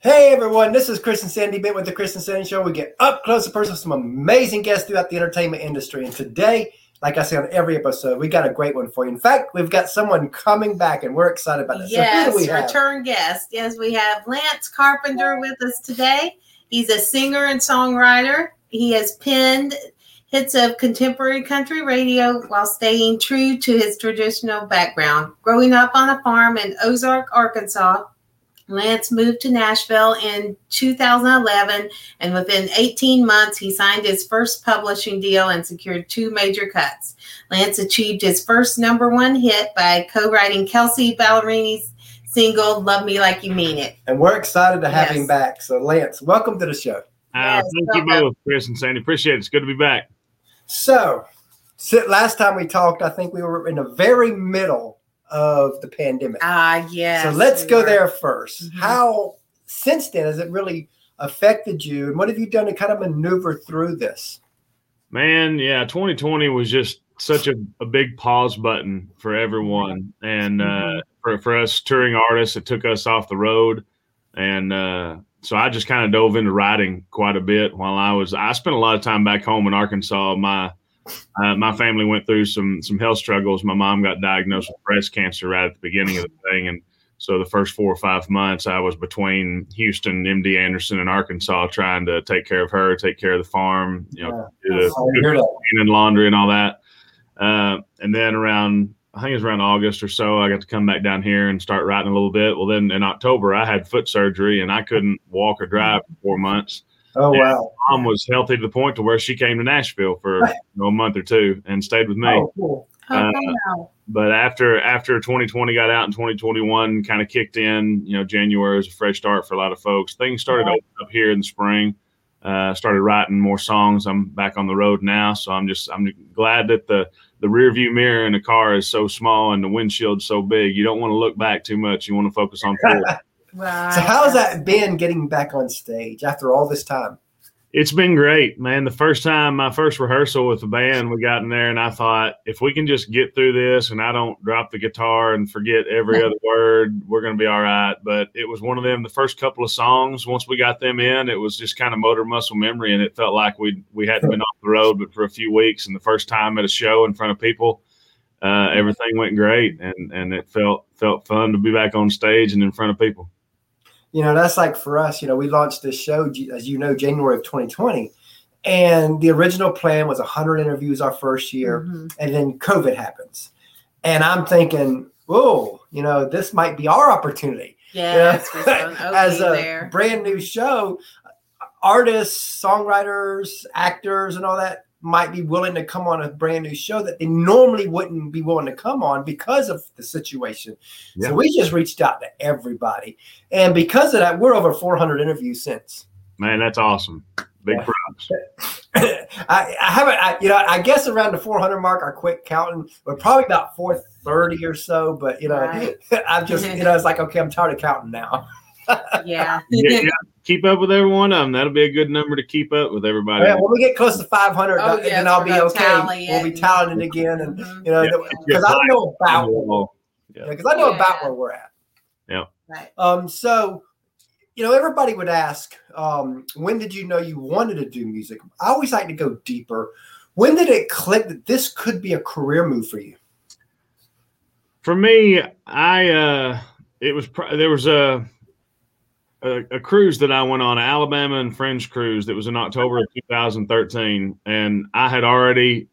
Hey everyone, this is Chris and Sandy Bent with the Chris and Sandy Show. We get up close and personal with some amazing guests throughout the entertainment industry. And today, like I say on every episode, we got a great one for you. In fact, we've got someone coming back and we're excited about this. Yes, so who do have? return guest. Yes, we have Lance Carpenter with us today. He's a singer and songwriter. He has penned hits of contemporary country radio while staying true to his traditional background. Growing up on a farm in Ozark, Arkansas, Lance moved to Nashville in 2011, and within 18 months, he signed his first publishing deal and secured two major cuts. Lance achieved his first number one hit by co writing Kelsea Ballerini's single, Love Me Like You Mean It. And we're excited to have Yes. him back. So, Lance, welcome to the show. Uh, Yes, thank you both, Chris and Sandy. Appreciate it. It's good to be back. So, last time we talked, I think we were in the very middle of the pandemic. Ah, yes. so, let's go there 1st Mhm. How, since then, has it really affected you? And what have you done to kind of maneuver through this? Man, yeah, 2020 was just such a, a big pause button for everyone. And uh, for, for us touring artists, it took us off the road. And uh, so I just kind of dove into writing quite a bit while I was, I spent a lot of time back home in Arkansas. My uh, my family went through some some health struggles. My mom got diagnosed with breast cancer right at the beginning of the thing, and so the first four or five months, I was between Houston, MD Anderson, and Arkansas, trying to take care of her, take care of the farm, you know, do the Sorry to hear that. cleaning and laundry and all that. Uh, and then around, I think it was around August or so, I got to come back down here and start writing a little bit. Well, then in October, I had foot surgery and I couldn't walk or drive for four months. Oh, Yeah. wow. Mom was healthy to the point to where she came to Nashville for you know, a month or two and stayed with me. Oh, cool. Oh, uh, wow. But after after 2020 got out and 2021 kind of kicked in, you know, January was a fresh start for a lot of folks. Things started Right. opening up here in the spring. Uh, started writing more songs. I'm back on the road now, so I'm just I'm glad that the the rear view mirror in the car is so small and the windshield so big. You don't want to look back too much. You want to focus on forward. Right. So, how's that been getting back on stage after all this time? It's been great, man. The first time, my first rehearsal with the band, we got in there and I thought, if we can just get through this and I don't drop the guitar and forget every other word, we're going to be all right. But it was one of them, the first couple of songs, once we got them in, it was just kind of motor muscle memory. And it felt like we we hadn't been off the road, but for a few weeks. And the first time at a show in front of people, uh, everything went great. And, and it felt, felt fun to be back on stage and in front of people. You know, that's like for us, you know, we launched this show, as you know, January of 2020. And the original plan was 100 interviews our first year. Mhm. And then COVID happens. And I'm thinking, whoa, you know, this might be our opportunity. Yes, You know, as a there. brand new show, artists, songwriters, actors, and all that might be willing to come on a brand new show that they normally wouldn't be willing to come on because of the situation. Yeah. So we just reached out to everybody. And because of that, we're over 400 interviews since. Man, that's awesome. Big Yeah. props. I, I haven't, I, you know, I guess around the 400 mark, I quit counting. We're probably about 430 or so, but you know, Right. I'm just, you know, it's like, okay, I'm tired of counting now. Yeah. yeah, yeah, keep up with every one of them. That'll be a good number to keep up with everybody. Yeah, when we get close to 500, Oh, then I'll be okay. tally we'll be it. tallying it again, and Mhm. you know, Yeah. because I know about Yeah. because I know about Yeah. where we're at. Yeah. Right. Um, so you know, everybody would ask, um, when did you know you wanted to do music? I always like to go deeper. When did it click that this could be a career move for you? For me, I uh, it was pr- there was a, a a cruise that I went on, Alabama and Friends cruise that was in October of 2013, and I had already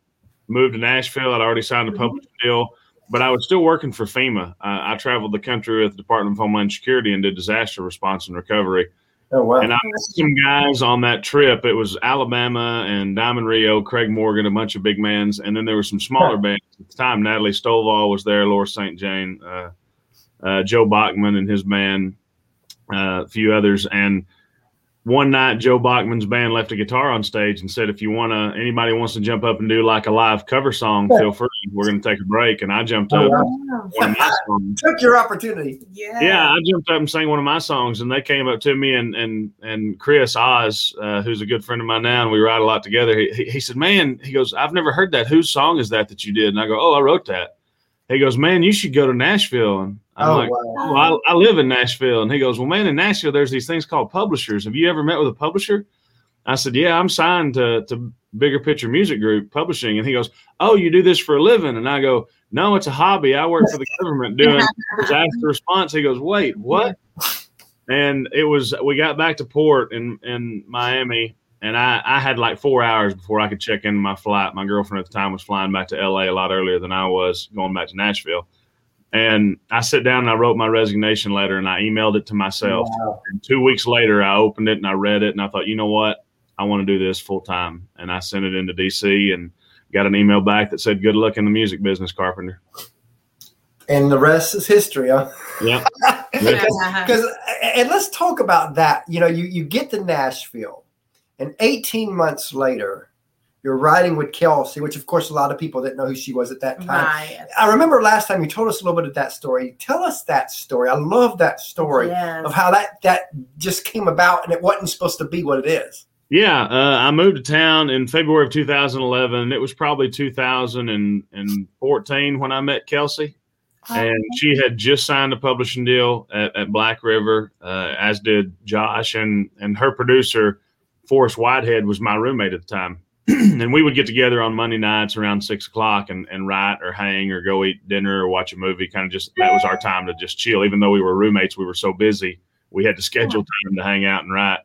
moved to Nashville. I'd already signed a publishing deal, but I was still working for FEMA. Uh, I traveled the country with the Department of Homeland Security and did disaster response and recovery. Oh wow! And I met some guys on that trip. It was Alabama and Diamond Rio, Craig Morgan, a bunch of big mans, and then there were some smaller bands at the time. Natalie Stovall was there, Laura St. Jane, uh, uh, Joe Bachman and his band, uh, a few others. And one night, Joe Bachman's band left a guitar on stage and said, "If you want to, anybody wants to jump up and do like a live cover song, feel free. We're going to take a break." And I jumped Oh, up. wow. Wow. One of my songs Took your opportunity. Yeah. yeah, I jumped up and sang one of my songs, and they came up to me and and and Chris Oz, uh, who's a good friend of mine now, and we write a lot together. He, he, he said, "Man," he goes, "I've never heard that. Whose song is that that you did?" And I go, "Oh, I wrote that." He goes, man, you should go to Nashville. And I'm oh, like, wow. well, I, I live in Nashville. And he goes, well, man, in Nashville, there's these things called publishers. Have you ever met with a publisher? I said, yeah, I'm signed to, to Bigger Picture Music Group Publishing. And he goes, oh, you do this for a living? And I go, no, it's a hobby. I work for the government doing disaster response. He goes, wait, what? And it was, we got back to port in, in Miami and I, I had like four hours before I could check into my flight. My girlfriend at the time was flying back to LA a lot earlier than I was going back to Nashville. And I sat down and I wrote my resignation letter and I emailed it to myself. Wow. And two weeks later, I opened it and I read it and I thought, you know what? I want to do this full time. And I sent it into DC and got an email back that said, good luck in the music business, Carpenter. And the rest is history, huh? Yeah. Because and let's talk about that. You know, you you get to Nashville, and 18 months later, you're riding with Kelsea, which of course a lot of people didn't know who she was at that time. Right. I remember last time you told us a little bit of that story. Tell us that story. I love that story Yes. of how that that just came about and it wasn't supposed to be what it is. Yeah, uh, I moved to town in February of 2011. It was probably 2014 when I met Kelsea, and she had just signed a publishing deal at, at Black River, uh, as did Josh, and and her producer Forest Whitehead was my roommate at the time, and we would get together on Monday nights around six o'clock and and write or hang or go eat dinner or watch a movie. Kind of just that was our time to just chill. Even though we were roommates, we were so busy we had to schedule time to hang out and write.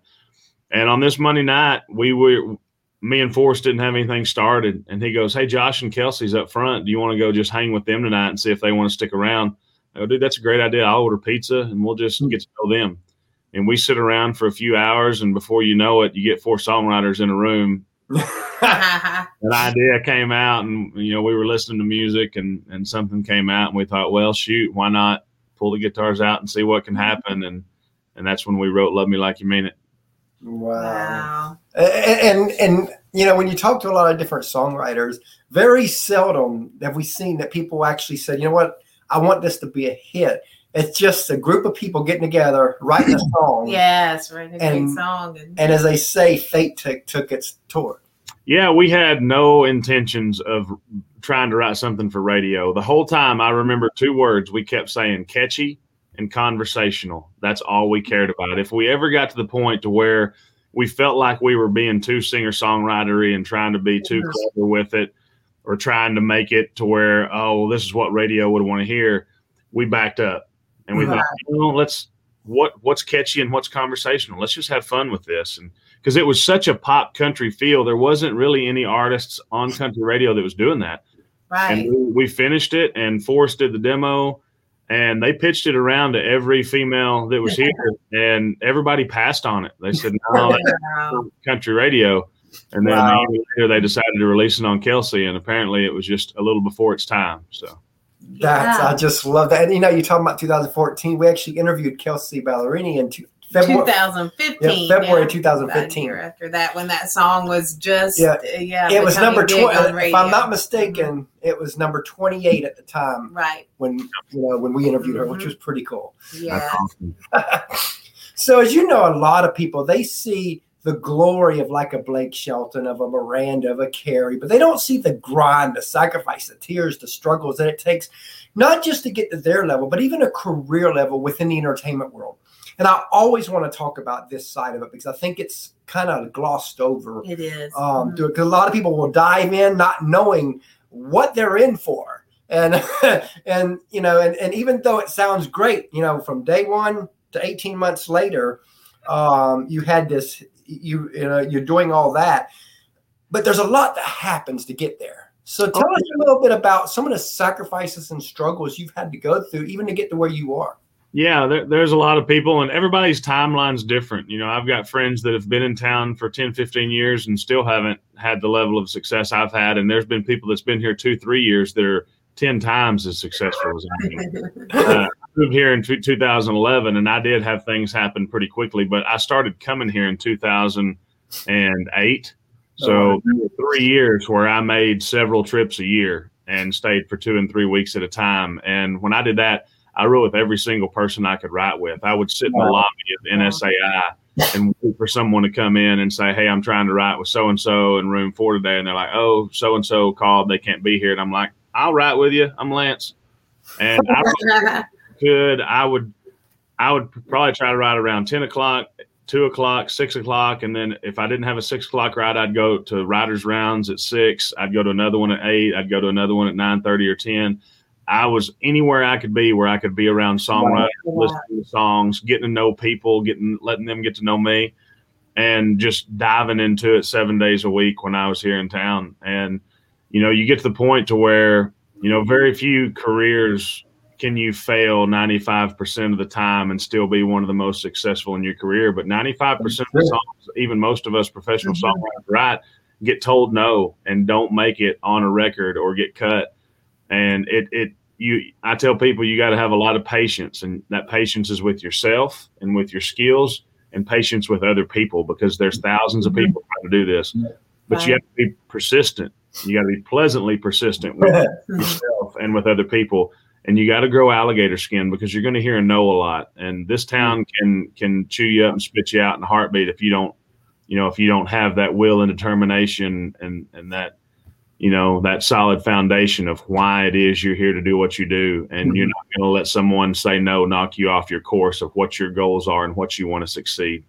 And on this Monday night, we were me and Forest didn't have anything started, and he goes, "Hey, Josh and Kelsea's up front. Do you want to go just hang with them tonight and see if they want to stick around?" I go, "Dude, that's a great idea. I'll order pizza and we'll just hmm. get to know them." And we sit around for a few hours, and before you know it, you get four songwriters in a room. An idea came out, and you know we were listening to music, and and something came out, and we thought, well, shoot, why not pull the guitars out and see what can mm-hmm. happen? And and that's when we wrote "Love Me Like You Mean It." Wow. wow. And, and and you know when you talk to a lot of different songwriters, very seldom have we seen that people actually said, you know what, I want this to be a hit. It's just a group of people getting together, writing a song, Yes, writing a great And- song. And, and as they say, fate took took its tour. Yeah, we had no intentions of trying to write something for radio. The whole time, I remember two words we kept saying catchy and conversational. That's all we cared about. If we ever got to the point to where we felt like we were being too singer songwritery and trying to be too Yes. clever with it or trying to make it to where, oh, this is what radio would want to hear, we backed up and we Right. thought, you know, let's what what's catchy and what's conversational. Let's just have fun with this. And because it was such a pop country feel, there wasn't really any artists on country radio that was doing that. right. And we, we finished it, and Forest did the demo, and they pitched it around to every female that was here, and everybody passed on it. They said, "No, that's Wow. country radio." And then Wow. later, they decided to release it on Kelsea, and apparently, it was just a little before its time. So, That's Yeah. I just love that. And you know, you're talking about 2014. We actually interviewed Kelsea Ballerini in two, February. 2015. Yeah, February yeah. 2015. That year after that, when that song was just Yeah. yeah, It was number big 20. If. I'm not mistaken, it was number 28 at the time right. when you know when we interviewed her, which Mhm. was pretty cool. Yeah. awesome. so as you know, a lot of people they see the glory of like a Blake Shelton, of a Miranda, of a Carrie, but they don't see the grind, the sacrifice, the tears, the struggles that it takes, not just to get to their level, but even a career level within the entertainment world. And I always want to talk about this side of it because I think it's kind of glossed over. It is. Um, Mhm. because a lot of people will dive in not knowing what they're in for. And and you know, and, and even though it sounds great, you know, from day one to 18 months later, um, you had this, you you know, you're doing all that, but there's a lot that happens to get there. So tell Oh, us a little bit about some of the sacrifices and struggles you've had to go through, even to get to where you are. Yeah, there, there's a lot of people, and everybody's timeline's different. You know, I've got friends that have been in town for 10, 15 years and still haven't had the level of success I've had. And there's been people that's been here two, three years that are 10 times as successful as I am. uh, I moved here in t- 2011, and I did have things happen pretty quickly. But I started coming here in 2008, so oh, were three years where I made several trips a year and stayed for two and three weeks at a time. And when I did that, I wrote with every single person I could write with. I would sit in the Wow. lobby of NSAI and wait for someone to come in and say, "Hey, I'm trying to write with so and so in room four today," and they're like, "Oh, so and so called, they can't be here," and I'm like, "I'll write with you. I'm Lance." And I could, I would, I would probably try to ride around ten o'clock, two o'clock, six o'clock, and then if I didn't have a six o'clock ride, I'd go to riders rounds at six. I'd go to another one at eight. I'd go to another one at nine thirty or ten. I was anywhere I could be where I could be around songwriters, wow. listening to songs, getting to know people, getting letting them get to know me, and just diving into it seven days a week when I was here in town. And you know, you get to the point to where you know very few careers can you fail 95% of the time and still be one of the most successful in your career? But 95% of the songs even most of us professional mm-hmm. songwriters write get told no and don't make it on a record or get cut. And it it you I tell people you got to have a lot of patience and that patience is with yourself and with your skills and patience with other people because there's thousands of people trying to do this. But you have to be persistent. You got to be pleasantly persistent with yourself and with other people and you got to grow alligator skin because you're going to hear a no a lot. And this town can can chew you up and spit you out in a heartbeat if you don't you know if you don't have that will and determination and and that you know that solid foundation of why it is you're here to do what you do. And mm-hmm. you're not going to let someone say no knock you off your course of what your goals are and what you want to succeed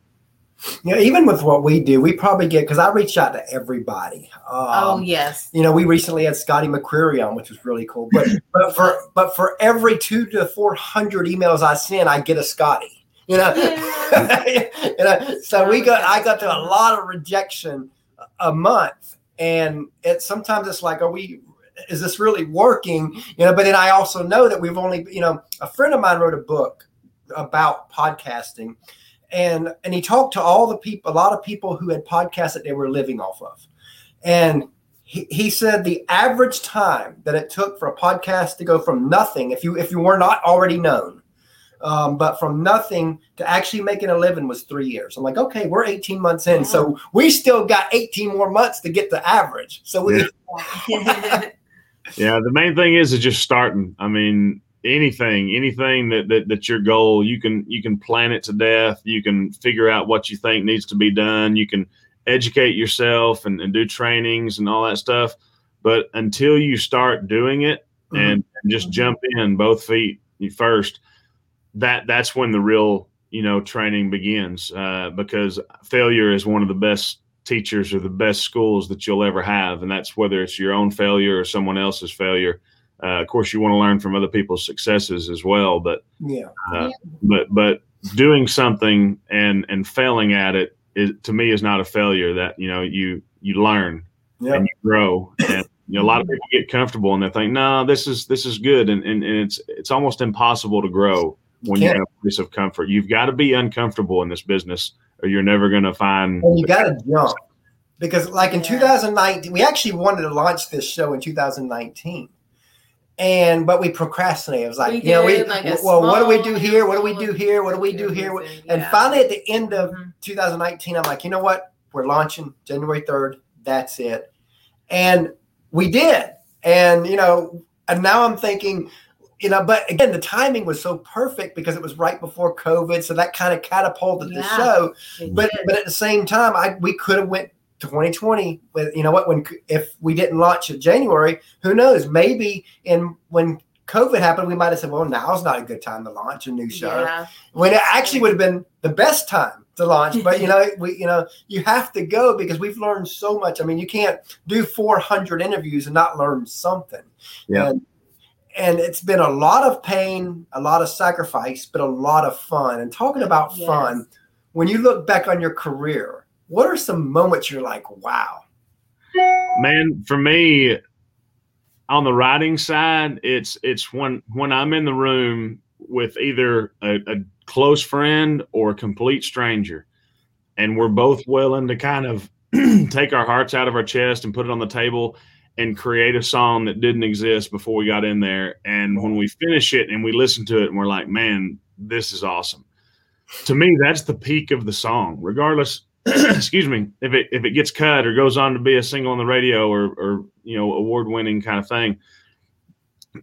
you know, even with what we do, we probably get because I reach out to everybody. Um, oh yes. You know, we recently had Scotty McCreery on, which was really cool. But but for but for every two to four hundred emails I send, I get a Scotty. You know, you know. So we got I got to a lot of rejection a month, and it sometimes it's like, are we? Is this really working? You know, but then I also know that we've only, you know, a friend of mine wrote a book about podcasting and and he talked to all the people, a lot of people who had podcasts that they were living off of, and he, he said the average time that it took for a podcast to go from nothing, if you if you were not already known, um, but from nothing to actually making a living was three years. I'm like, okay, we're 18 months in, so we still got 18 more months to get the average. So we. Yeah. yeah, the main thing is is just starting. I mean, anything anything that, that that's your goal you can you can plan it to death. You can figure out what you think needs to be done. You can educate yourself and, and do trainings and all that stuff. But until you start doing it mm-hmm. and, and, just jump in both feet first that that's when the real you know training begins uh, because failure is one of the best teachers or the best schools that you'll ever have. And that's whether it's your own failure or someone else's failure uh, of course, you want to learn from other people's successes as well, but yeah, uh, but but doing something and and failing at it is to me is not a failure. That you know you you learn yep. and you grow, and you know, a lot of people get comfortable and they think, no, this is this is good, and, and and it's it's almost impossible to grow when you're in a place of comfort. You've got to be uncomfortable in this business, or you're never going to find. And you got to jump because, like in yeah. 2019, we actually wanted to launch this show in 2019 and but we procrastinate. It was like, we you know, we like well, what do we do here? What do we do here? What do we do here? And finally, at the end of mm-hmm. 2019, I'm like, you know what? We're launching January 3rd. That's it. And we did. And you know, and now I'm thinking, you know, but again, the timing was so perfect because it was right before COVID, so that kind of catapulted yeah, the show. But did. but at the same time, I we could have went 2020 with you know what when if we didn't launch in January, who knows? Maybe in when COVID happened, we might have said, "Well, now's not a good time to launch a new show." Yeah. When it actually would have been the best time to launch, but you know, we you know you have to go because we've learned so much. I mean, you can't do 400 interviews and not learn something. Yeah. And, and it's been a lot of pain, a lot of sacrifice, but a lot of fun. And talking about yes. fun, when you look back on your career, what are some moments you're like, wow? Man, for me, on the writing side, it's it's when when I'm in the room with either a, a close friend or a complete stranger, and we're both willing to kind of take our hearts out of our chest and put it on the table and create a song that didn't exist before we got in there. And when we finish it and we listen to it and we're like, man, this is awesome. To me, that's the peak of the song, regardless excuse me, if it if it gets cut or goes on to be a single on the radio or or you know award winning kind of thing,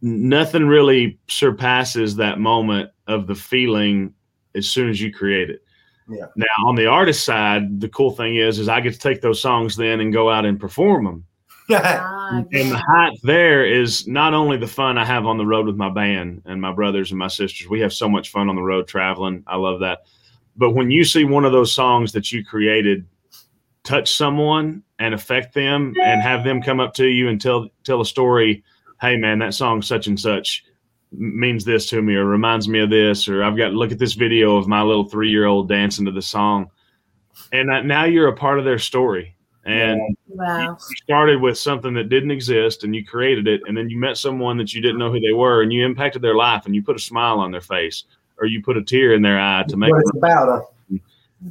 nothing really surpasses that moment of the feeling as soon as you create it. Yeah. Now on the artist side, the cool thing is is I get to take those songs then and go out and perform them. and the height there is not only the fun I have on the road with my band and my brothers and my sisters. We have so much fun on the road traveling. I love that. But when you see one of those songs that you created touch someone and affect them and have them come up to you and tell tell a story, hey man, that song such and such means this to me or reminds me of this or I've got look at this video of my little 3-year-old dancing to the song. And that, now you're a part of their story. And Wow. you started with something that didn't exist and you created it and then you met someone that you didn't know who they were and you impacted their life and you put a smile on their face or you put a tear in their eye to make what it's about. Huh?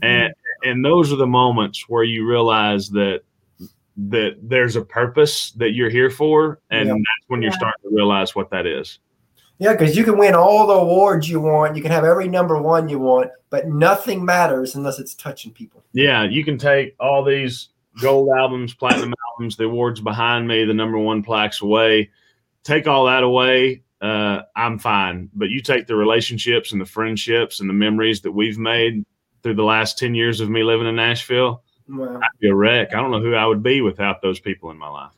And and those are the moments where you realize that that there's a purpose that you're here for and Yeah. that's when you're Yeah. starting to realize what that is Yeah, because you can win all the awards you want, you can have every number one you want, but nothing matters unless it's touching people. yeah you can take all these gold albums platinum albums the awards behind me the number one plaques away take all that away uh, i'm fine but you take the relationships and the friendships and the memories that we've made through the last 10 years of me living in nashville Wow. i'd be a wreck i don't know who i would be without those people in my life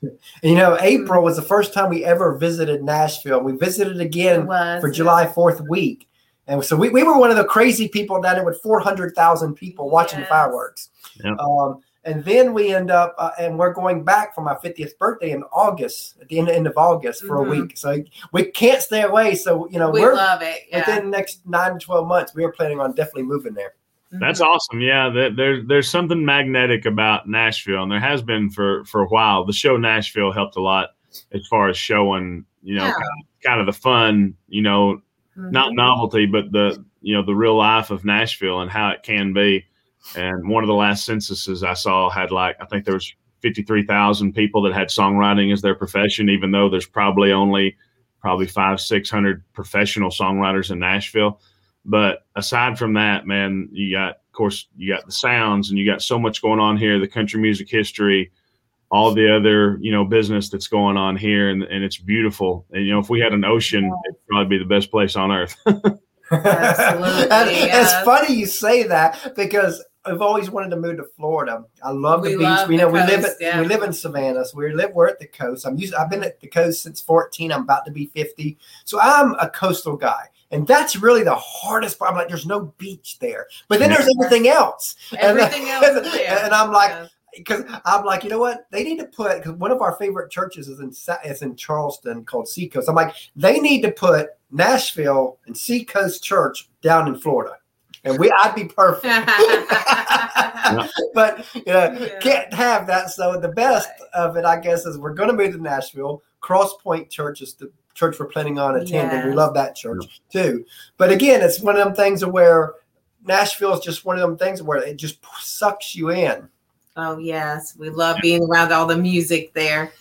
you know, April was the first time we ever visited Nashville. We visited again for. July 4th week. And so we, we were one of the crazy people down there with 400,000 people watching Yes. fireworks. Yeah. Um, and then we end up, uh, and we're going back for my 50th birthday in August, at the end, end of August for Mhm. a week. So we can't stay away. So, you know, We we're love it. Yeah. within the next nine to 12 months, we are planning on definitely moving there. That's Mhm. awesome. Yeah, there, there, there's something magnetic about Nashville, and there has been for for a while. The show Nashville helped a lot as far as showing, you know, Yeah. kind, of, kind of the fun, you know, Mhm. not novelty, but the you know the real life of Nashville and how it can be. And one of the last censuses I saw had like I think there was fifty three thousand people that had songwriting as their profession, even though there's probably only probably five six hundred professional songwriters in Nashville. But aside from that, man, you got of course you got the sounds and you got so much going on here, the country music history, all the other you know business that's going on here, and, and it's beautiful. And you know if we had an ocean, it'd probably be the best place on earth. Absolutely, And yes. It's funny you say that because I've always wanted to move to Florida. I love the We beach. love We know we live at yeah. we live in Savannah. So we live we're at the coast. I'm used I've been at the coast since 14. I'm about to be 50. So I'm a coastal guy. And that's really the hardest part. I'm like, there's no beach there. But then there's everything else. And- uh, Everything else is there. And I'm like, Yeah. because I'm like, you know what? They need to put because one of our favorite churches is in is in Charleston called Seacoast. I'm like, they need to put Nashville and Seacoast Church down in Florida, and we I'd be perfect. but you know, Yeah. can't have that. So the best of it, I guess, is we're going to move to Nashville. Cross Point Church is the church we're planning on attending. We love that church too. But again, it's one of them things where Nashville is just one of them things where it just sucks you in. oh yes, we love being around all the music there.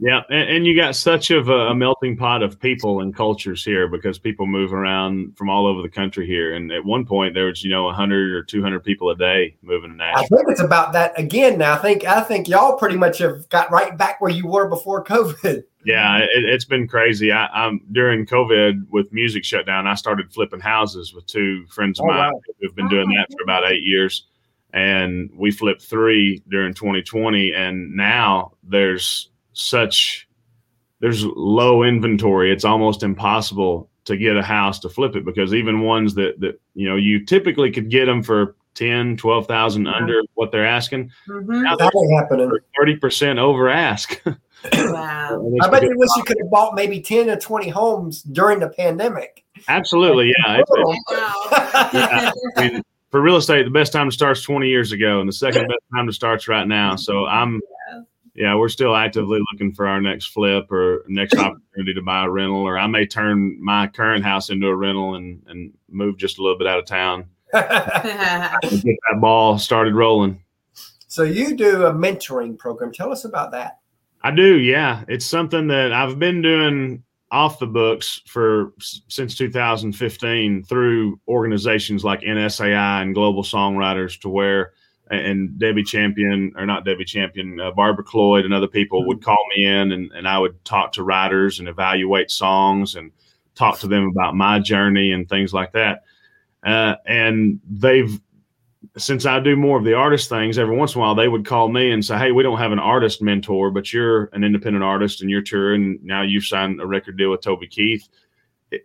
Yeah, and, and you got such of a, a melting pot of people and cultures here because people move around from all over the country here. And at one point, there was you know 100 or 200 people a day moving to Nashville. I think it's about that again now. I think I think y'all pretty much have got right back where you were before COVID. Yeah, it, it's been crazy. I, I'm during COVID with music shutdown. I started flipping houses with two friends of Oh, mine wow. who've been doing that for about eight years, and we flipped three during 2020. And now there's such there's low inventory. It's almost impossible to get a house to flip it because even ones that that you know you typically could get them for 10, 12,000 under what they're asking. Mhm. Now That ain't happening. they're 30% over ask. Wow. I bet you wish you could have bought maybe ten or twenty homes during the pandemic. Absolutely, yeah. It's. Yeah, I mean, for real estate, the best time to start's 20 years ago, and the second best time to start is right now. So I'm, yeah, we're still actively looking for our next flip or next opportunity to buy a rental, or I may turn my current house into a rental and and move just a little bit out of town get that ball started rolling. so you do a mentoring program. Tell us about that. I do, yeah. It's something that I've been doing off the books for since 2015 through organizations like NSAI and Global Songwriters, to where and Debbie Champion or not Debbie Champion, uh, Barbara Cloyd and other people would call me in and, and I would talk to writers and evaluate songs and talk to them about my journey and things like that. Uh, and they've since I do more of the artist things, every once in a while they would call me and say, "Hey, we don't have an artist mentor, but you're an independent artist and you're touring. Now you've signed a record deal with Toby Keith.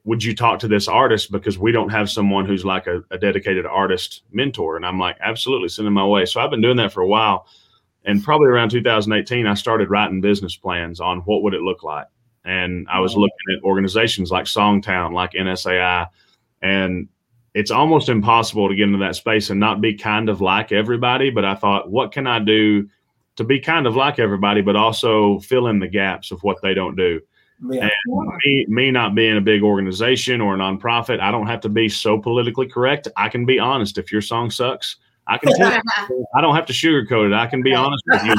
Would you talk to this artist because we don't have someone who's like a, a dedicated artist mentor?" And I'm like, "Absolutely, send them my way." So I've been doing that for a while, and probably around 2018, I started writing business plans on what would it look like, and I was looking at organizations like Songtown, like NSAI, and it's almost impossible to get into that space and not be kind of like everybody. But I thought, what can I do to be kind of like everybody, but also fill in the gaps of what they don't do? Yeah. And me, me not being a big organization or a nonprofit, I don't have to be so politically correct. I can be honest. If your song sucks, I can tell you, I don't have to sugarcoat it. I can be honest with you.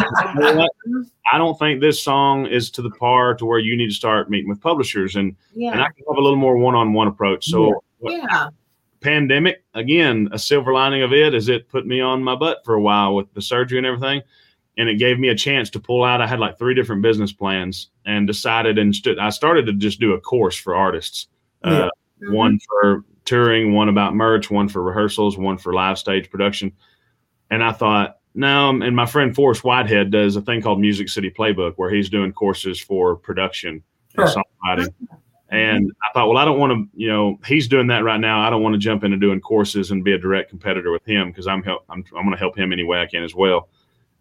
I don't think this song is to the par to where you need to start meeting with publishers and, yeah. and I can have a little more one-on-one approach. So yeah pandemic again a silver lining of it is it put me on my butt for a while with the surgery and everything and it gave me a chance to pull out i had like three different business plans and decided and i started to just do a course for artists uh, yeah. mm-hmm. one for touring one about merch one for rehearsals one for live stage production and i thought no and my friend forest whitehead does a thing called music city playbook where he's doing courses for production sure. and songwriting and I thought, well, I don't want to, you know, he's doing that right now. I don't want to jump into doing courses and be a direct competitor with him because I'm help, I'm, I'm going to help him any way I can as well.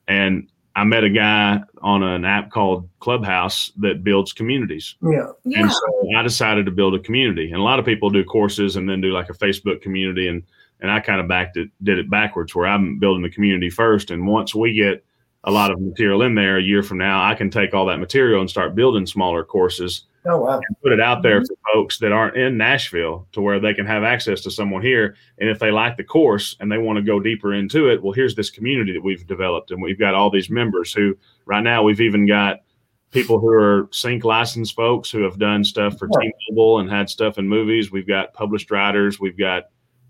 And I met a guy on an app called Clubhouse that builds communities. Yeah. yeah. And so I decided to build a community. And a lot of people do courses and then do like a Facebook community. And, and I kind of backed it, did it backwards where I'm building the community first. And once we get a lot of material in there a year from now, I can take all that material and start building smaller courses Oh wow! put it out there mm-hmm. for folks that aren't in Nashville to where they can have access to someone here. And if they like the course and they want to go deeper into it, well, here's this community that we've developed, and we've got all these members who right now we've even got people who are sync licensed folks who have done stuff for T-Mobile and had stuff in movies. We've got published writers. We've got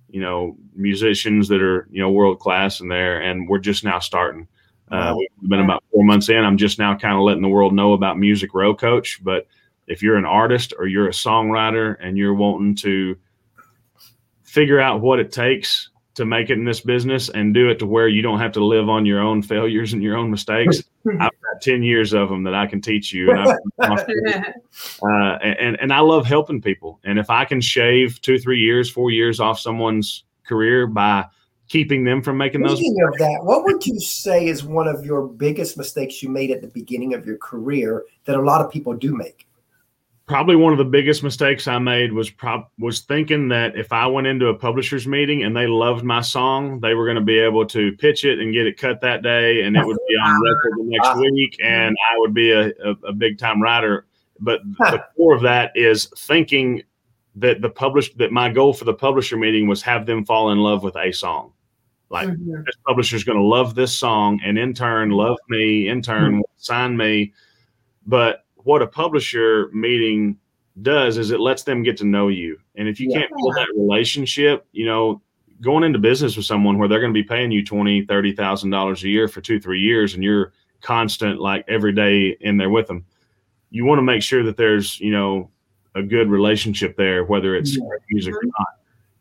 you know musicians that are you know world class in there, and we're just now starting. Uh, we've been about four months in. I'm just now kind of letting the world know about Music Row Coach, but if you're an artist or you're a songwriter and you're wanting to figure out what it takes to make it in this business and do it to where you don't have to live on your own failures and your own mistakes. I've got 10 years of them that I can teach you. And, uh, and, and I love helping people. And if I can shave two, three years, four years off someone's career by keeping them from making those. Speaking of that, what would you say is one of your biggest mistakes you made at the beginning of your career that a lot of people do make? Probably one of the biggest mistakes I made was prob- was thinking that if I went into a publisher's meeting and they loved my song, they were going to be able to pitch it and get it cut that day, and it would be on record the next week, and I would be a, a, a big time writer. But the core of that is thinking that the published that my goal for the publisher meeting was have them fall in love with a song. Like mm-hmm. this publisher's going to love this song, and in turn love me, in turn mm-hmm. sign me. But what a publisher meeting does is it lets them get to know you. And if you yeah. can't build that relationship, you know, going into business with someone where they're going to be paying you twenty, thirty thousand dollars a year for two, three years, and you're constant like every day in there with them, you want to make sure that there's you know a good relationship there, whether it's yeah. music or not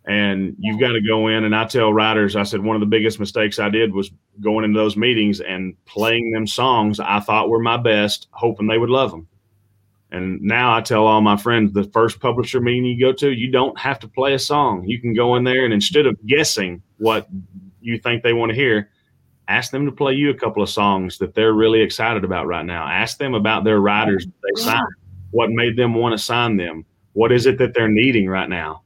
and you've got to go in and i tell writers i said one of the biggest mistakes i did was going into those meetings and playing them songs i thought were my best hoping they would love them and now i tell all my friends the first publisher meeting you go to you don't have to play a song. You can go in there and instead of guessing what you think they want to hear ask them to play you a couple of songs that they're really excited about right now. Ask them about their writers they signed. What made them want to sign them? What is it that they're needing right now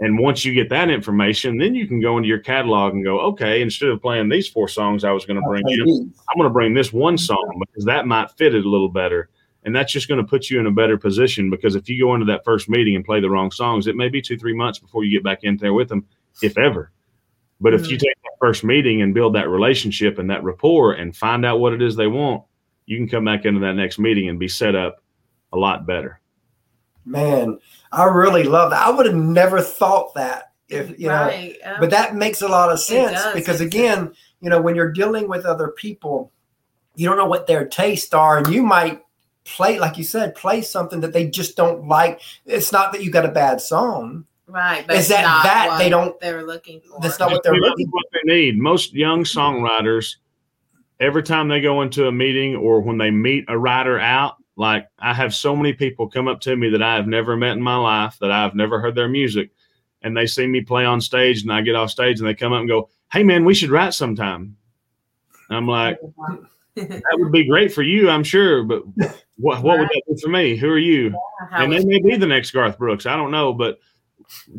and once you get that information, then you can go into your catalog and go, okay, instead of playing these four songs I was going to bring in, I'm going to bring this one song because that might fit it a little better. And that's just going to put you in a better position because if you go into that first meeting and play the wrong songs, it may be two, three months before you get back in there with them, if ever. But mm-hmm. if you mm-hmm. take that first meeting and build that relationship and that rapport and find out what it is they want, you can come back into that next meeting and be set up a lot better. Man, I really love that. I would have never thought that if you right. know, but that makes a lot of sense because again, you know, when you're dealing with other people, you don't know what their tastes are, and you might play, like you said, play something that they just don't like. It's not that you got a bad song, Right, but Is it's that- not that what they don't- they're looking for. That's not what they're Maybe that's looking what they need. Most young songwriters, every time they go into a meeting or when they meet a writer out, like I have so many people come up to me that I have never met in my life, that I've never heard their music, and they see me play on stage, and I get off stage, and they come up and go, "Hey, man, we should write sometime." I'm like, that would be great for you, I'm sure, but what what would that do for me? Who are you? And they may be the next Garth Brooks. I don't know, but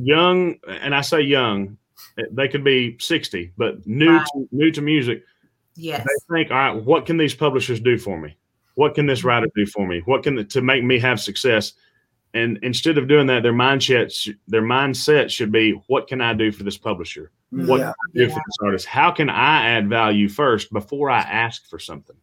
young, and I say young, eh, they could be sixty, but new Right. to, new to music. yes. They think, all right, what can these publishers do for me? What can this writer do for me? What can the, to make me have success? And instead of doing that, their mindset their mindset should be, what can I do for this publisher? What Yeah. can I do Yeah. for this artist? How can I add value first before I ask for something?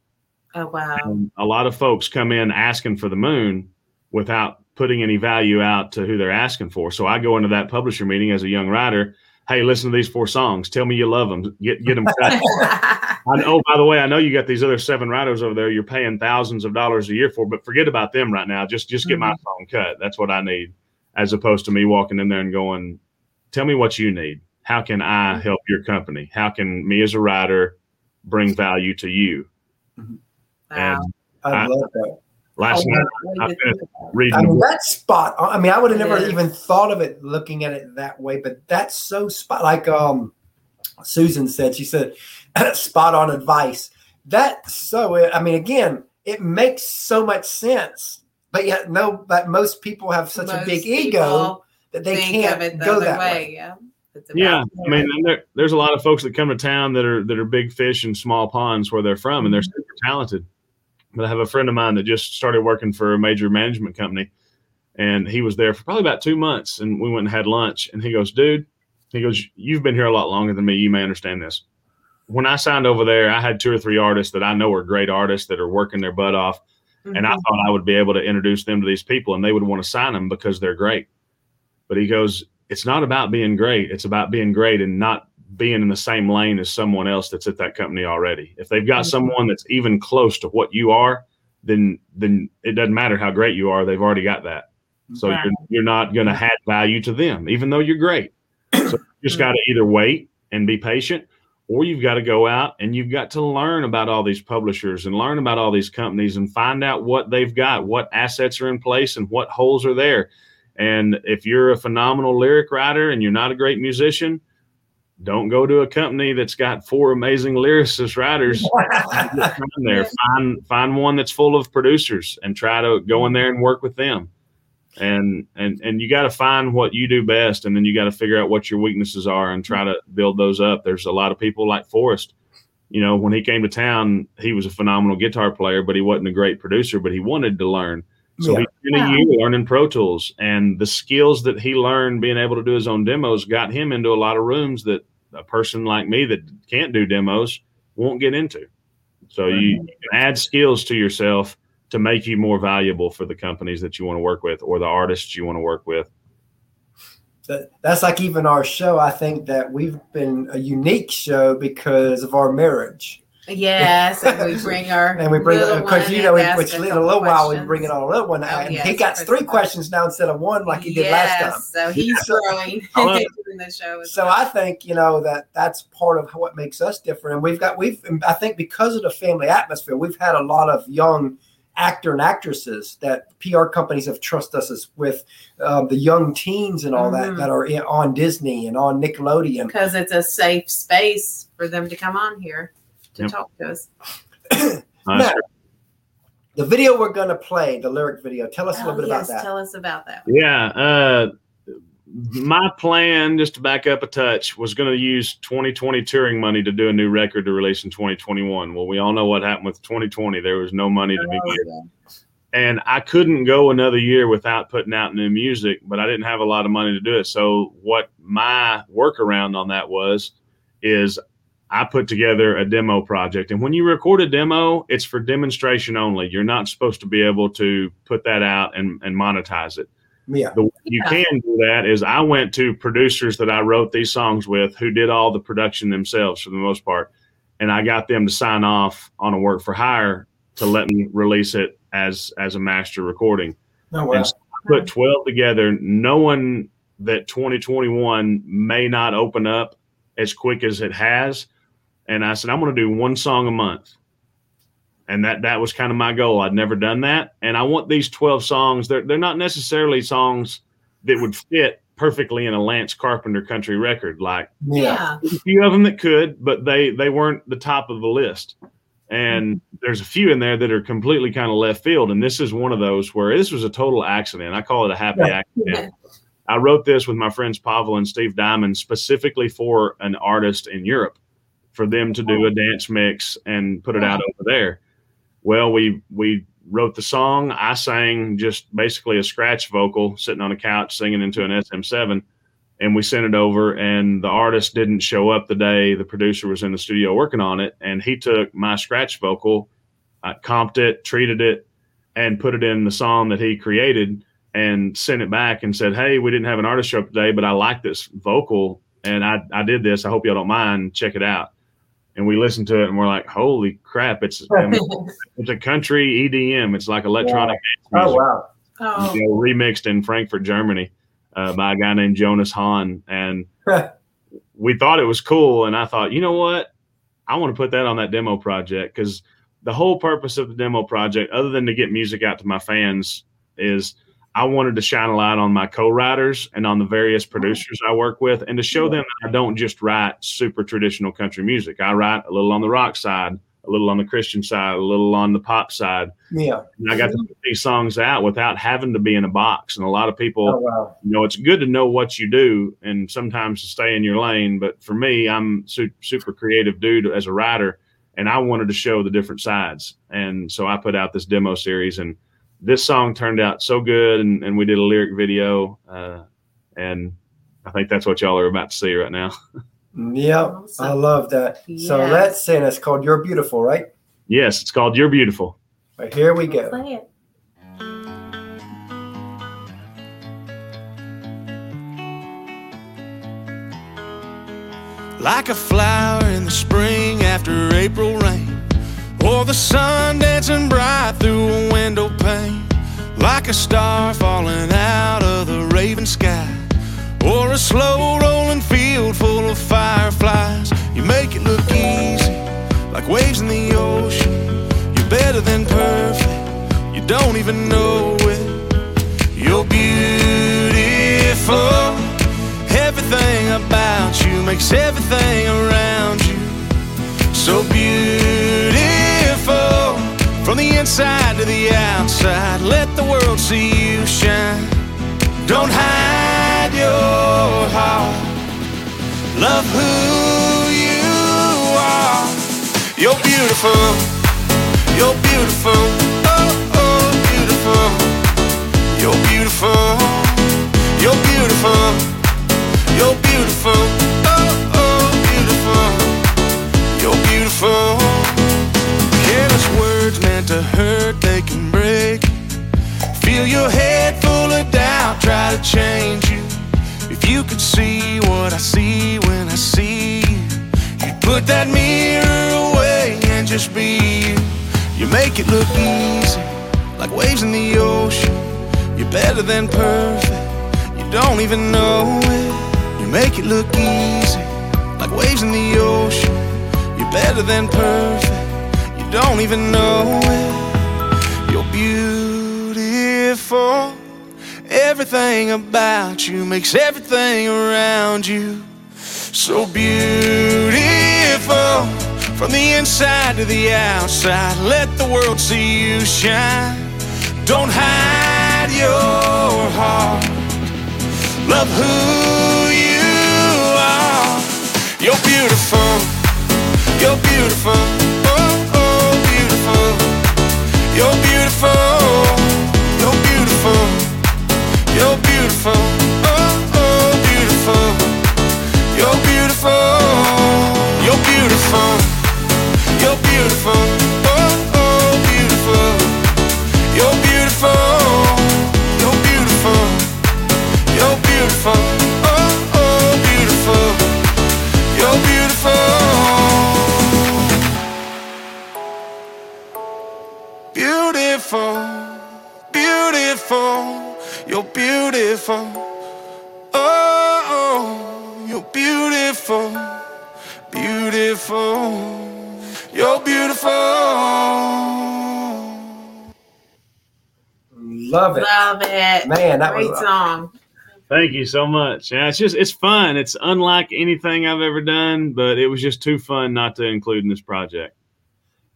Oh wow. Um, a lot of folks come in asking for the moon without putting any value out to who they're asking for. So I go into that publisher meeting as a young writer. Hey, listen to these four songs. Tell me you love them. Get get them. cut. I, oh, by the way, I know you got these other seven writers over there. You're paying thousands of dollars a year for, but forget about them right now. Just just get my mm-hmm. song cut. That's what I need, as opposed to me walking in there and going, "Tell me what you need. How can I mm-hmm. help your company? How can me as a writer bring value to you?" Mm-hmm. wow. And I I- love that. Last Oh, night I to finished think reading I mean, that's spot. on. I mean, I would have never is. even thought of it looking at it that way, but that's so spot. Like um, Susan said, she said, spot on advice. That's so. I mean, again, it makes so much sense, but yet no. But most people have such a big ego that they can't of it the go other that way. way. Yeah. Yeah, I mean, and there, there's a lot of folks that come to town that are that are big fish in small ponds where they're from, and they're super talented. But I have a friend of mine that just started working for a major management company, and he was there for probably about two months. And we went and had lunch, and he goes, "Dude," he goes, "You've been here a lot longer than me. You may understand this." When I signed over there, I had two or three artists that I know are great artists that are working their butt off, and I Mhm. thought I would be able to introduce them to these people and they would want to sign them because they're great. But he goes, it's not about being great. It's about being great and not being in the same lane as someone else that's at that company already. If they've got Mhm. someone that's even close to what you are, then then it doesn't matter how great you are. They've already got that. So Right. you're, you're not going to add value to them, even though you're great. So you just got to either wait and be patient, or you've got to go out and you've got to learn about all these publishers and learn about all these companies and find out what they've got, what assets are in place, and what holes are there. And if you're a phenomenal lyric writer and you're not a great musician, don't go to a company that's got four amazing lyricist writers there. Find find one that's full of producers and try to go in there and work with them. And and and you got to find what you do best, and then you got to figure out what your weaknesses are and try to build those up. There's a lot of people like Forest. You know, when he came to town, he was a phenomenal guitar player, but he wasn't a great producer. But he wanted to learn, so Yeah. he spent a year learning Pro Tools, and the skills that he learned being able to do his own demos got him into a lot of rooms that a person like me that can't do demos won't get into. So you, you can add skills to yourself to make you more valuable for the companies that you want to work with or the artists you want to work with. That, that's like even our show. I think that we've been a unique show because of our marriage. Yes, and we bring our And we bring little because you know, we, ask which in a couple little while we questions. bring it on a little one, Oh, and yes, he got Chris. three questions now instead of one like he did last time. So he's growing I love it. in the show. as So well. I think you know that that's part of what makes us different. And we've got we've I think because of the family atmosphere, we've had a lot of young actor and actresses that PR companies have trusted us with um, the young teens and all that Mhm. that are in, on Disney and on Nickelodeon. because it's a safe space for them to come on here to Yep. talk to us. Now, the video we're going to play, the lyric video, tell us a Oh, little bit yes, about that. tell us about that. yeah. Uh, my plan, just to back up a touch, was going to use 2020 touring money to do a new record to release in 2021. Well, we all know what happened with 2020. There was no money to be Oh, made. and I couldn't go another year without putting out new music, but I didn't have a lot of money to do it. So what my workaround on that was is I put together a demo project. And when you record a demo, it's for demonstration only. You're not supposed to be able to put that out and, and monetize it. Yeah. The way you Yeah. can do that is I went to producers that I wrote these songs with who did all the production themselves for the most part. And I got them to sign off on a work for hire to let me release it as as a master recording. No, wow. And so I put 12 together. knowing that 2021 may not open up as quick as it has. And I said, I'm going to do one song a month. And that, that was kind of my goal. I'd never done that. And I want these 12 songs. They're, they're not necessarily songs that would fit perfectly in a Lance Carpenter country record. Like Yeah. a few of them that could, but they, they weren't the top of the list. And there's a few in there that are completely kind of left field. And this is one of those where this was a total accident. I call it a happy Yeah. accident. I wrote this with my friends Pavel and Steve Diamond specifically for an artist in Europe for them to do a dance mix and put it out over there. Well, we we wrote the song. I sang just basically a scratch vocal sitting on a couch singing into an SM7 and we sent it over and the artist didn't show up the day the producer was in the studio working on it and he took my scratch vocal I comped it treated it and put it in the song that he created and sent it back and said hey we didn't have an artist show up today but i like this vocal and i, I did this i hope y'all don't mind check it out and we listened to it and we're like holy crap it's I mean, it's a country edm it's like electronic dance Oh music wow. Oh, you know, remixed in Frankfurt, Germany, uh, by a guy named Jonas Hahn, and we thought it was cool. And I thought, you know what, I want to put that on that demo project. Because the whole purpose of the demo project, other than to get music out to my fans, is I wanted to shine a light on my co-writers and on the various oh. producers I work with, and to show them that I don't just write super traditional country music. I write a little on the rock side, a little on the Christian side, a little on the pop side. Yeah. And I got to put these songs out without having to be in a box. And a lot of people, Oh wow. you know, it's good to know what you do and sometimes to stay in your lane. But for me, I'm su- super creative dude as a writer, and I wanted to show the different sides. And so I put out this demo series, and this song turned out so good. And, and we did a lyric video, uh, and I think that's what y'all are about to see right now. Yep. Awesome. I love that. So Yes. let's sing. It's called "You're Beautiful," right? yes, it's called "You're Beautiful." Right here we go. play it. like a flower in the spring after April rain, or the sun dancing bright through a window pane, like a star falling out of the raven sky, or a slow rolling field full of fireflies. You make it look easy, like waves in the ocean. You're better than perfect, you don't even know it. You're beautiful. Everything about you makes everything around you so beautiful. From the inside to the outside, let the world see you shine. Don't hide your heart. Love who you are. You're beautiful. You're beautiful. Oh, oh, beautiful. You're beautiful. You're beautiful. You're beautiful. Oh, oh, beautiful. You're beautiful. Words meant to hurt, they can break. Feel your head full of doubt, try to change you. If you could see what I see when I see you, you'd put that mirror away and just be you. You make it look easy, like waves in the ocean. You're better than perfect, you don't even know it. You make it look easy, like waves in the ocean. You're better than perfect, you don't even know it. You're beautiful. Everything about you makes everything around you so beautiful. From the inside to the outside, let the world see you shine. Don't hide your heart. Love who you are. You're beautiful. You're beautiful. You're beautiful. You're beautiful. You're beautiful. Oh, oh, beautiful. You're beautiful. You're beautiful. You're beautiful. beautiful, beautiful, you're beautiful. Oh, oh you're beautiful, beautiful, you're beautiful. Love it. Love it. Man, that Great was song. Thank you so much. Yeah, it's just it's fun. It's unlike anything I've ever done, but it was just too fun not to include in this project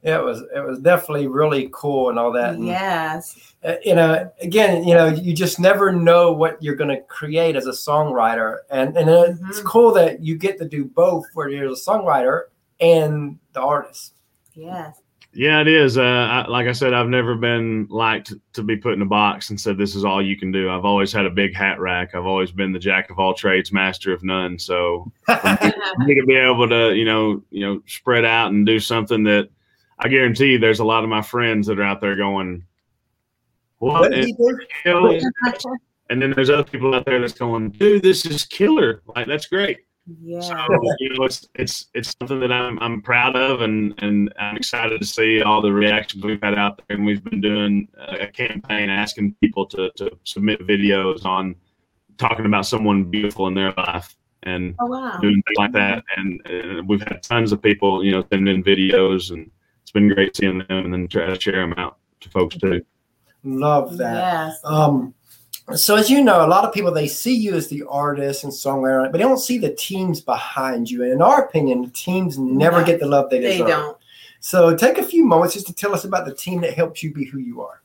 it was it was definitely really cool and all that. And, Yes. uh, you know, again, you know, you just never know what you're going to create as a songwriter, and and it's Mhm. cool that you get to do both, where you're the songwriter and the artist. Yes. Yeah, it is. Uh, I, like I said, I've never been liked to be put in a box and said this is all you can do. I've always had a big hat rack. I've always been the jack of all trades, master of none. So for me to be able to, you know, you know, spread out and do something that I guarantee you, there's a lot of my friends that are out there going, What "What did in he do? the hell?" And then there's other people out there that's going, "Dude, this is killer! Like that's great." yeah. So you know, it's it's it's something that I'm I'm proud of, and and I'm excited to see all the reactions we've had out there. And we've been doing a campaign asking people to to submit videos on talking about someone beautiful in their life and Oh wow. doing things like that. And, and we've had tons of people, you know, send in videos, and it's been great seeing them, and then try to share them out to folks too. Love that. Yes. Um, so as you know, a lot of people they see you as the artist and songwriter, but they don't see the teams behind you. And in our opinion, the teams never No, get the love they They deserve. don't. So take a few moments just to tell us about the team that helps you be who you are.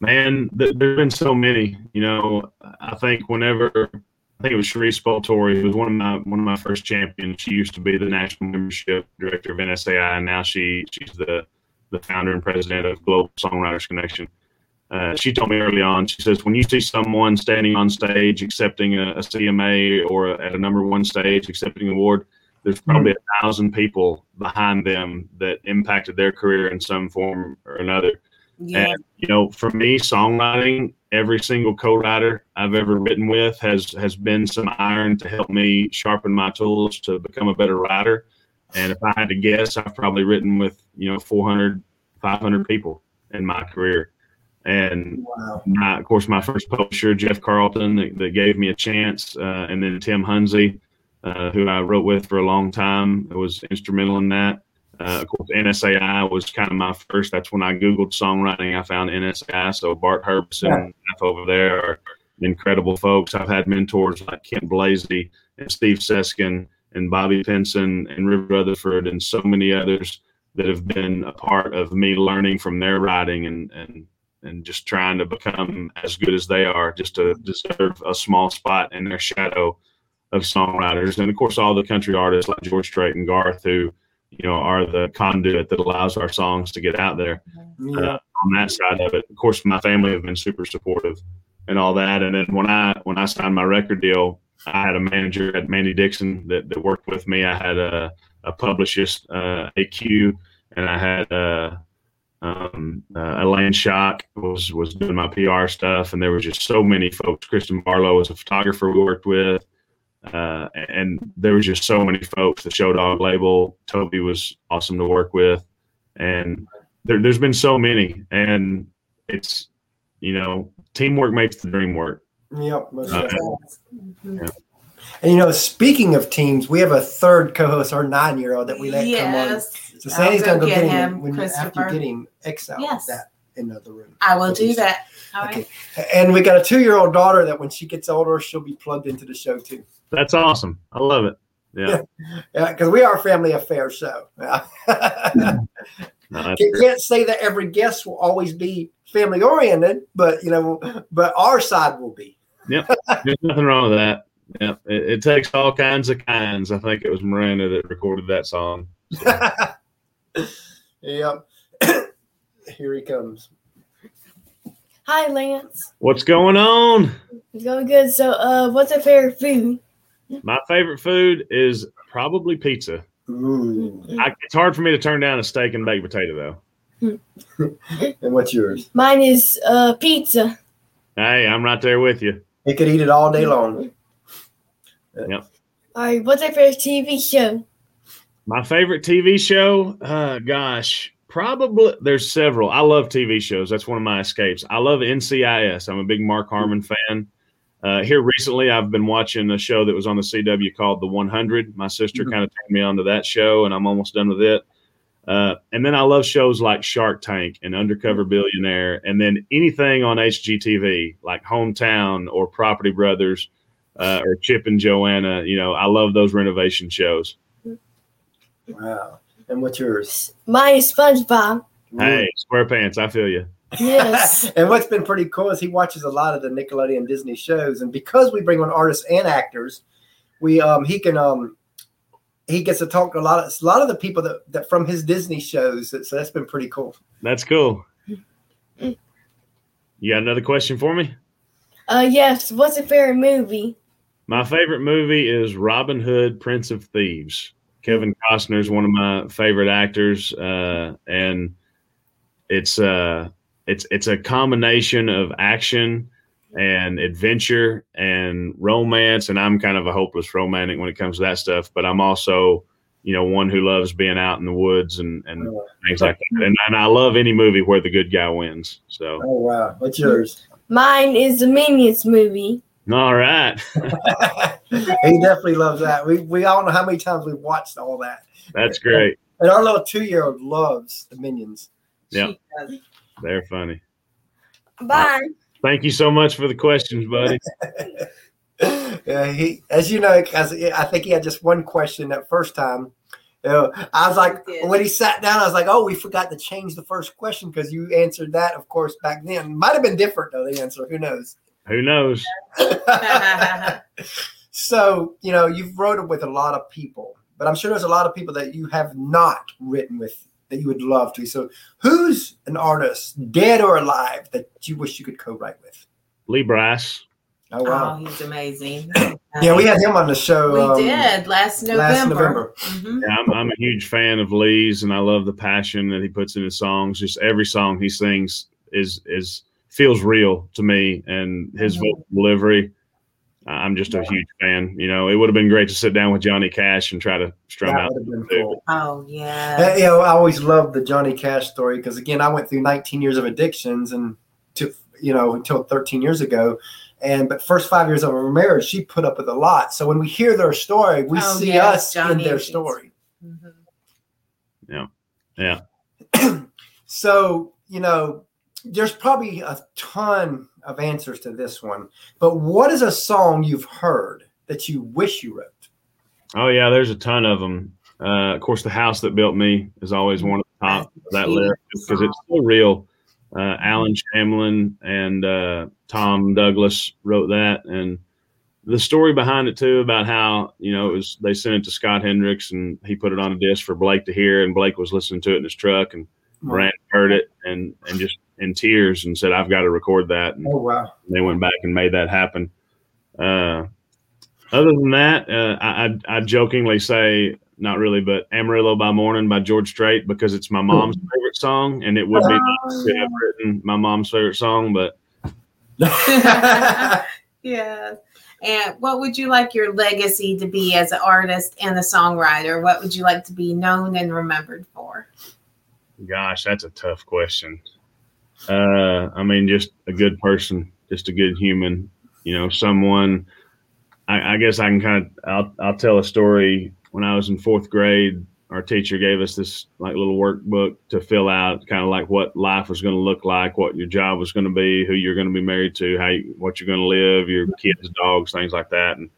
Man, th- there's been so many. You know, I think whenever I think it was Sheree Spoltore, who was one of my one of my first champions. She used to be the national membership director of NSAI, and now she she's the the founder and president of Global Songwriters Connection. Uh, she told me early on, she says, when you see someone standing on stage accepting a, a CMA or a, at a number one stage accepting an award, there's probably a thousand people behind them that impacted their career in some form or another. Yeah. And you know, for me, songwriting, every single co-writer I've ever written with has has been some iron to help me sharpen my tools to become a better writer. And if I had to guess, I've probably written with you know 400, 500 people in my career. And Wow. my, of course, my first publisher, Jeff Carlton, that, that gave me a chance, uh, and then Tim Hunze, uh, who I wrote with for a long time, was instrumental in that. Uh, of course, NSAI was kind of my first. That's when I Googled songwriting. I found NSAI. So Bart Herbst Yeah. and staff over there are incredible folks. I've had mentors like Kent Blazy and Steve Seskin and Bobby Pinson and River Rutherford and so many others that have been a part of me learning from their writing and and and just trying to become as good as they are, just to deserve a small spot in their shadow of songwriters. And of course, all the country artists like George Strait and Garth, who you know are the conduit that allows our songs to get out there Yeah. on that side of it. Of course, my family have been super supportive and all that. And then when I when I signed my record deal, I had a manager at Mandy Dixon that, that worked with me. I had a, a publicist, uh, AQ, and I had uh, um, uh, Elaine Schock was was doing my PR stuff, and there were just so many folks. Kristin Barlowe was a photographer we worked with. Uh, and there was just so many folks. The Show Dog label, Toby was awesome to work with, and there, there's been so many, and it's you know teamwork makes the dream work. Yep. Uh, definitely. Mhm. And you know, speaking of teams, we have a third co-host, our nine-year-old that we let come on. yes. So Sandy's gonna go get him, him, when you, after you Christopher. get him exiled Yes. that in the other room. I will do that. All right. Okay. And we got a two-year-old daughter that when she gets older, she'll be plugged into the show too. That's awesome. I love it. Yeah, Yeah, because we are a family affair show. no, You can't say that every guest will always be family oriented, but you know, but our side will be. Yeah, there's nothing wrong with that. Yeah, it, it takes all kinds of kinds. I think it was Miranda that recorded that song. yep. Here he comes. Hi, Lance. What's going on? It's going good. So, uh, what's your favorite food? My favorite food is probably pizza. Ooh. I, it's hard for me to turn down a steak and baked potato though. And what's yours? Mine is uh pizza. Hey, I'm right there with you. You could eat it all day long. Yep. All right, what's your favorite TV show? My favorite TV show, uh, gosh, probably there's several. I love TV shows. That's one of my escapes. I love NCIS. I'm a big Mark Harmon fan. Uh, here recently, I've been watching a show that was on the CW called The 100. My sister Mhm. kind of turned me onto that show, and I'm almost done with it. Uh, and then I love shows like Shark Tank and Undercover Billionaire, and then anything on HGTV like Hometown or Property Brothers uh, or Chip and Joanna. You know, I love those renovation shows. Wow. And what's yours? My SpongeBob. Hey, SquarePants, I feel you. Yes. and what's been pretty cool is he watches a lot of the Nickelodeon Disney shows, and because we bring on artists and actors, we um he can um he gets to talk to a lot of a lot of the people that, that from his Disney shows. So that's been pretty cool. That's cool. You got another question for me? Uh, yes. What's a favorite movie? My favorite movie is Robin Hood, Prince of Thieves. Kevin Costner is one of my favorite actors, uh, and it's uh, it's it's a combination of action and adventure and romance. And I'm kind of a hopeless romantic when it comes to that stuff, but I'm also you know one who loves being out in the woods and and oh, things like that. And, and I love any movie where the good guy wins. So Oh wow, what's yours? Mine is the Minions movie. all right, he definitely loves that. We we all know how many times we've watched all that, that's great. and our little two year old loves the Minions. Yeah. She does. They're funny. Bye. Thank you so much for the questions, buddy. yeah, he, as you know, as I think he had just one question that first time. You know, I was like, He when he sat down, I was like, oh, we forgot to change the first question because you answered that, of course, back then. Might have been different though. The answer, who knows? Who knows? so you know, you've wrote with a lot of people, but I'm sure there's a lot of people that you have not written with that you would love to. So, who's an artist, dead or alive, that you wish you could co-write with? Lee Brice. Oh wow, Oh, he's amazing. yeah, we had him on the show. We um, did last November. last November. Mhm. Yeah, I'm, I'm a huge fan of Lee's, and I love the passion that he puts in his songs. Just every song he sings is is feels real to me, and his Mhm. vocal delivery. I'm just a huge fan. You know, it would have been great to sit down with Johnny Cash and try to strum That out. been cool. Oh Uh, yeah. you know, I always loved the Johnny Cash story because again, I went through 19 years of addictions and to you know until 13 years ago, and but first five years of our marriage, she put up with a lot. So when we hear their story, we Oh, see yes, us in their is- story. Mhm. Yeah. So you know, there's probably a ton of answers to this one, but what is a song you've heard that you wish you wrote? Oh yeah, there's a ton of them. Uh, of course, the house that built me is always one of the top of that Cute list because it's so real. Uh, Allen Shamblin and uh, Tom Douglas wrote that, and the story behind it too about how you know it was they sent it to Scott Hendricks and he put it on a disc for Blake to hear, and Blake was listening to it in his truck, and Brand heard it and and just in tears and said, "I've got to record that." And Oh wow! they went back and made that happen. Uh, other than that, uh, I, I, I jokingly say, not really, but Amarillo by Morning by George Strait because it's my mom's favorite song, and it would be nice to have written my mom's favorite song, but yeah. And what would you like your legacy to be as an artist and a songwriter? What would you like to be known and remembered for? gosh, that's a tough question. Uh, I mean, just a good person, just a good human, you know, someone. I, I guess I can kind of I'll I'll tell a story. When I was in fourth grade, our teacher gave us this like little workbook to fill out, kind of like what life was going to look like, what your job was going to be, who you're going to be married to, how you, what you're going to live, your kids, dogs, things like that. And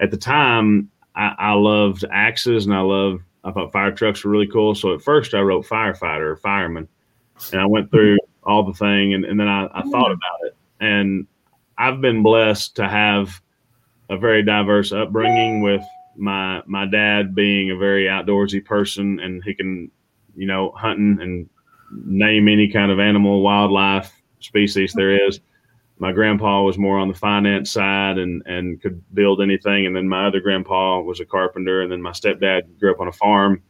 at the time, I, I loved axes and I loved I thought fire trucks were really cool. So at first I wrote firefighter fireman. And I went through all the thing and, and then I, I thought mm-hmm. about it. And I've been blessed to have a very diverse upbringing with my my dad being a very outdoorsy person and he can, you know, hunting and name any kind of animal, wildlife species there mm-hmm. is. My grandpa was more on the finance side and, and could build anything. And then my other grandpa was a carpenter. And then my stepdad grew up on a farm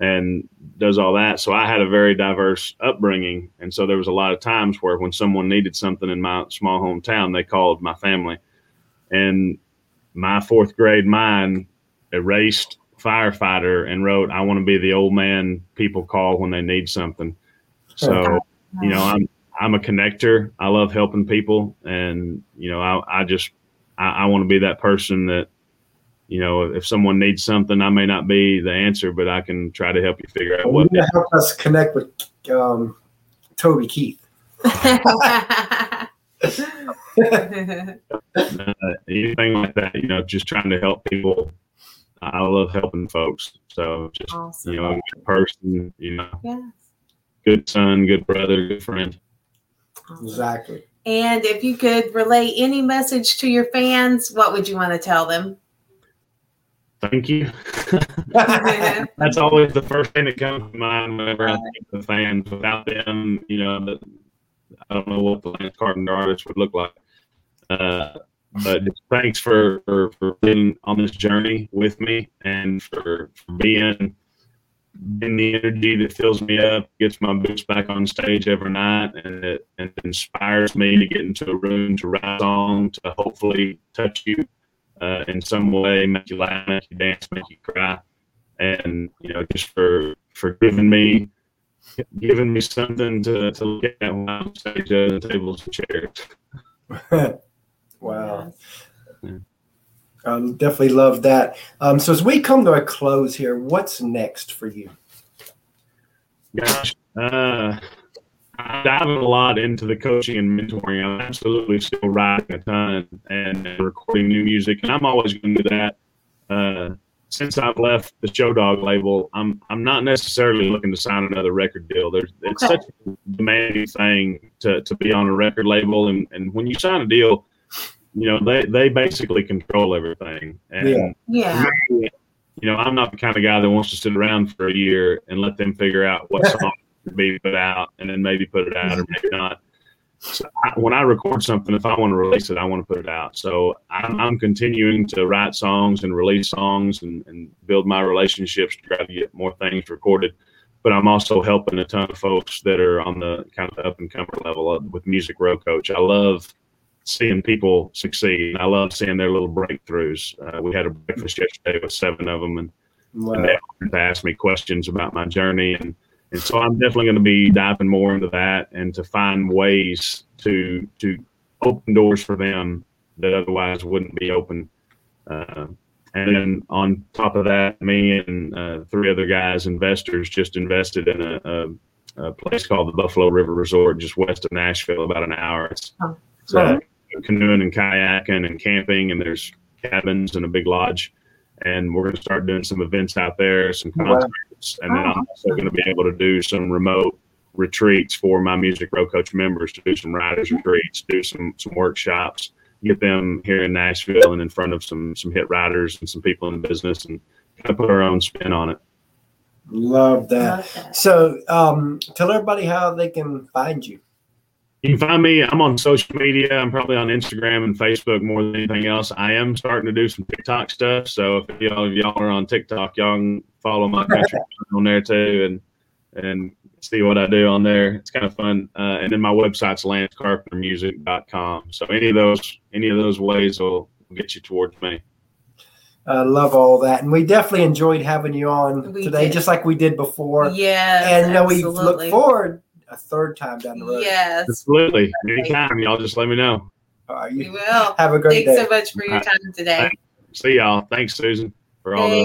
and does all that. So I had a very diverse upbringing. And so there was a lot of times where when someone needed something in my small hometown, they called my family. And my fourth grade mind erased firefighter and wrote, I want to be the old man people call when they need something. So, you know, I'm I'm a connector. I love helping people, and you know, I, I just I, I want to be that person that you know if someone needs something, I may not be the answer, but I can try to help you figure out Well, what. you help us connect with um, Toby Keith. uh, anything like that, you know, just trying to help people. I love helping folks. So just awesome. you know, a good person, you know, Yes. good son, good brother, good friend. Exactly. And if you could relay any message to your fans, what would you want to tell them? Thank you. That's always the first thing that comes to mind whenever I think of the fans. Without them, you know, the, I don't know what the Lance Carpenter artist would look like. Uh, but thanks for, for, for being on this journey with me and for, for being in the energy that fills me up, gets my boots back on stage every night, and it, and inspires me to get into a room to write song to hopefully touch you uh, in some way, make you laugh, make you dance, make you cry, and you know, just for for giving me giving me something to, to look at when I'm on stage other than tables and chairs. wow. Yeah. Um, definitely love that. Um, so as we come to a close here, what's next for you? Gosh, uh, I'm diving a lot into the coaching and mentoring. I'm absolutely still writing a ton and recording new music, and I'm always going to do that. Uh, since I've left the Show Dog label, I'm I'm not necessarily looking to sign another record deal. There's it's Okay. such a demanding thing to, to be on a record label, and, and when you sign a deal, you know they, they basically control everything. And Yeah. Yeah. you know, I'm not the kind of guy that wants to sit around for a year and let them figure out what song to be put out and then maybe put it out or maybe not. So I, when I record something, if I want to release it, I want to put it out. So I'm, I'm continuing to write songs and release songs and, and build my relationships to try to get more things recorded. But I'm also helping a ton of folks that are on the kind of up and comer level of, with Music Row Coach. I love seeing people succeed. I love seeing their little breakthroughs. Uh, we had a breakfast yesterday with seven of them, and, and they asked me questions about my journey, and and so I'm definitely going to be diving more into that and to find ways to to open doors for them that otherwise wouldn't be open. Uh, and then on top of that, me and uh, three other guys, investors, just invested in a, a, a place called the Buffalo River Resort, just west of Nashville, about an hour. It's, Oh. it's uh, canoeing and kayaking and camping, and there's cabins and a big lodge. And we're going to start doing some events out there, some Wow. Concerts, and then I'm also going to be able to do some remote retreats for my Music Row Coach members to do some writers retreats, do some some workshops, get them here in Nashville and in front of some some hit writers and some people in the business, and kind of put our own spin on it. Love that. Love that. So um, tell everybody how they can find you. You can find me. I'm on social media. I'm probably on Instagram and Facebook more than anything else. I am starting to do some TikTok stuff. So if y'all, if y'all are on TikTok, y'all can follow my country on there too, and and see what I do on there. It's kind of fun. Uh, and then my website's lancecarpentermusic.com. So any of those any of those ways will get you towards me. I love all that, and we definitely enjoyed having you on We today, did. just like we did before. Yeah. and you know, we look forward a third time down the road. Yes. Absolutely. Anytime. Y'all just let me know. All right, We you will. have a great Thanks day. so much for your time today. See y'all. Thanks, Susan, for all Thanks. the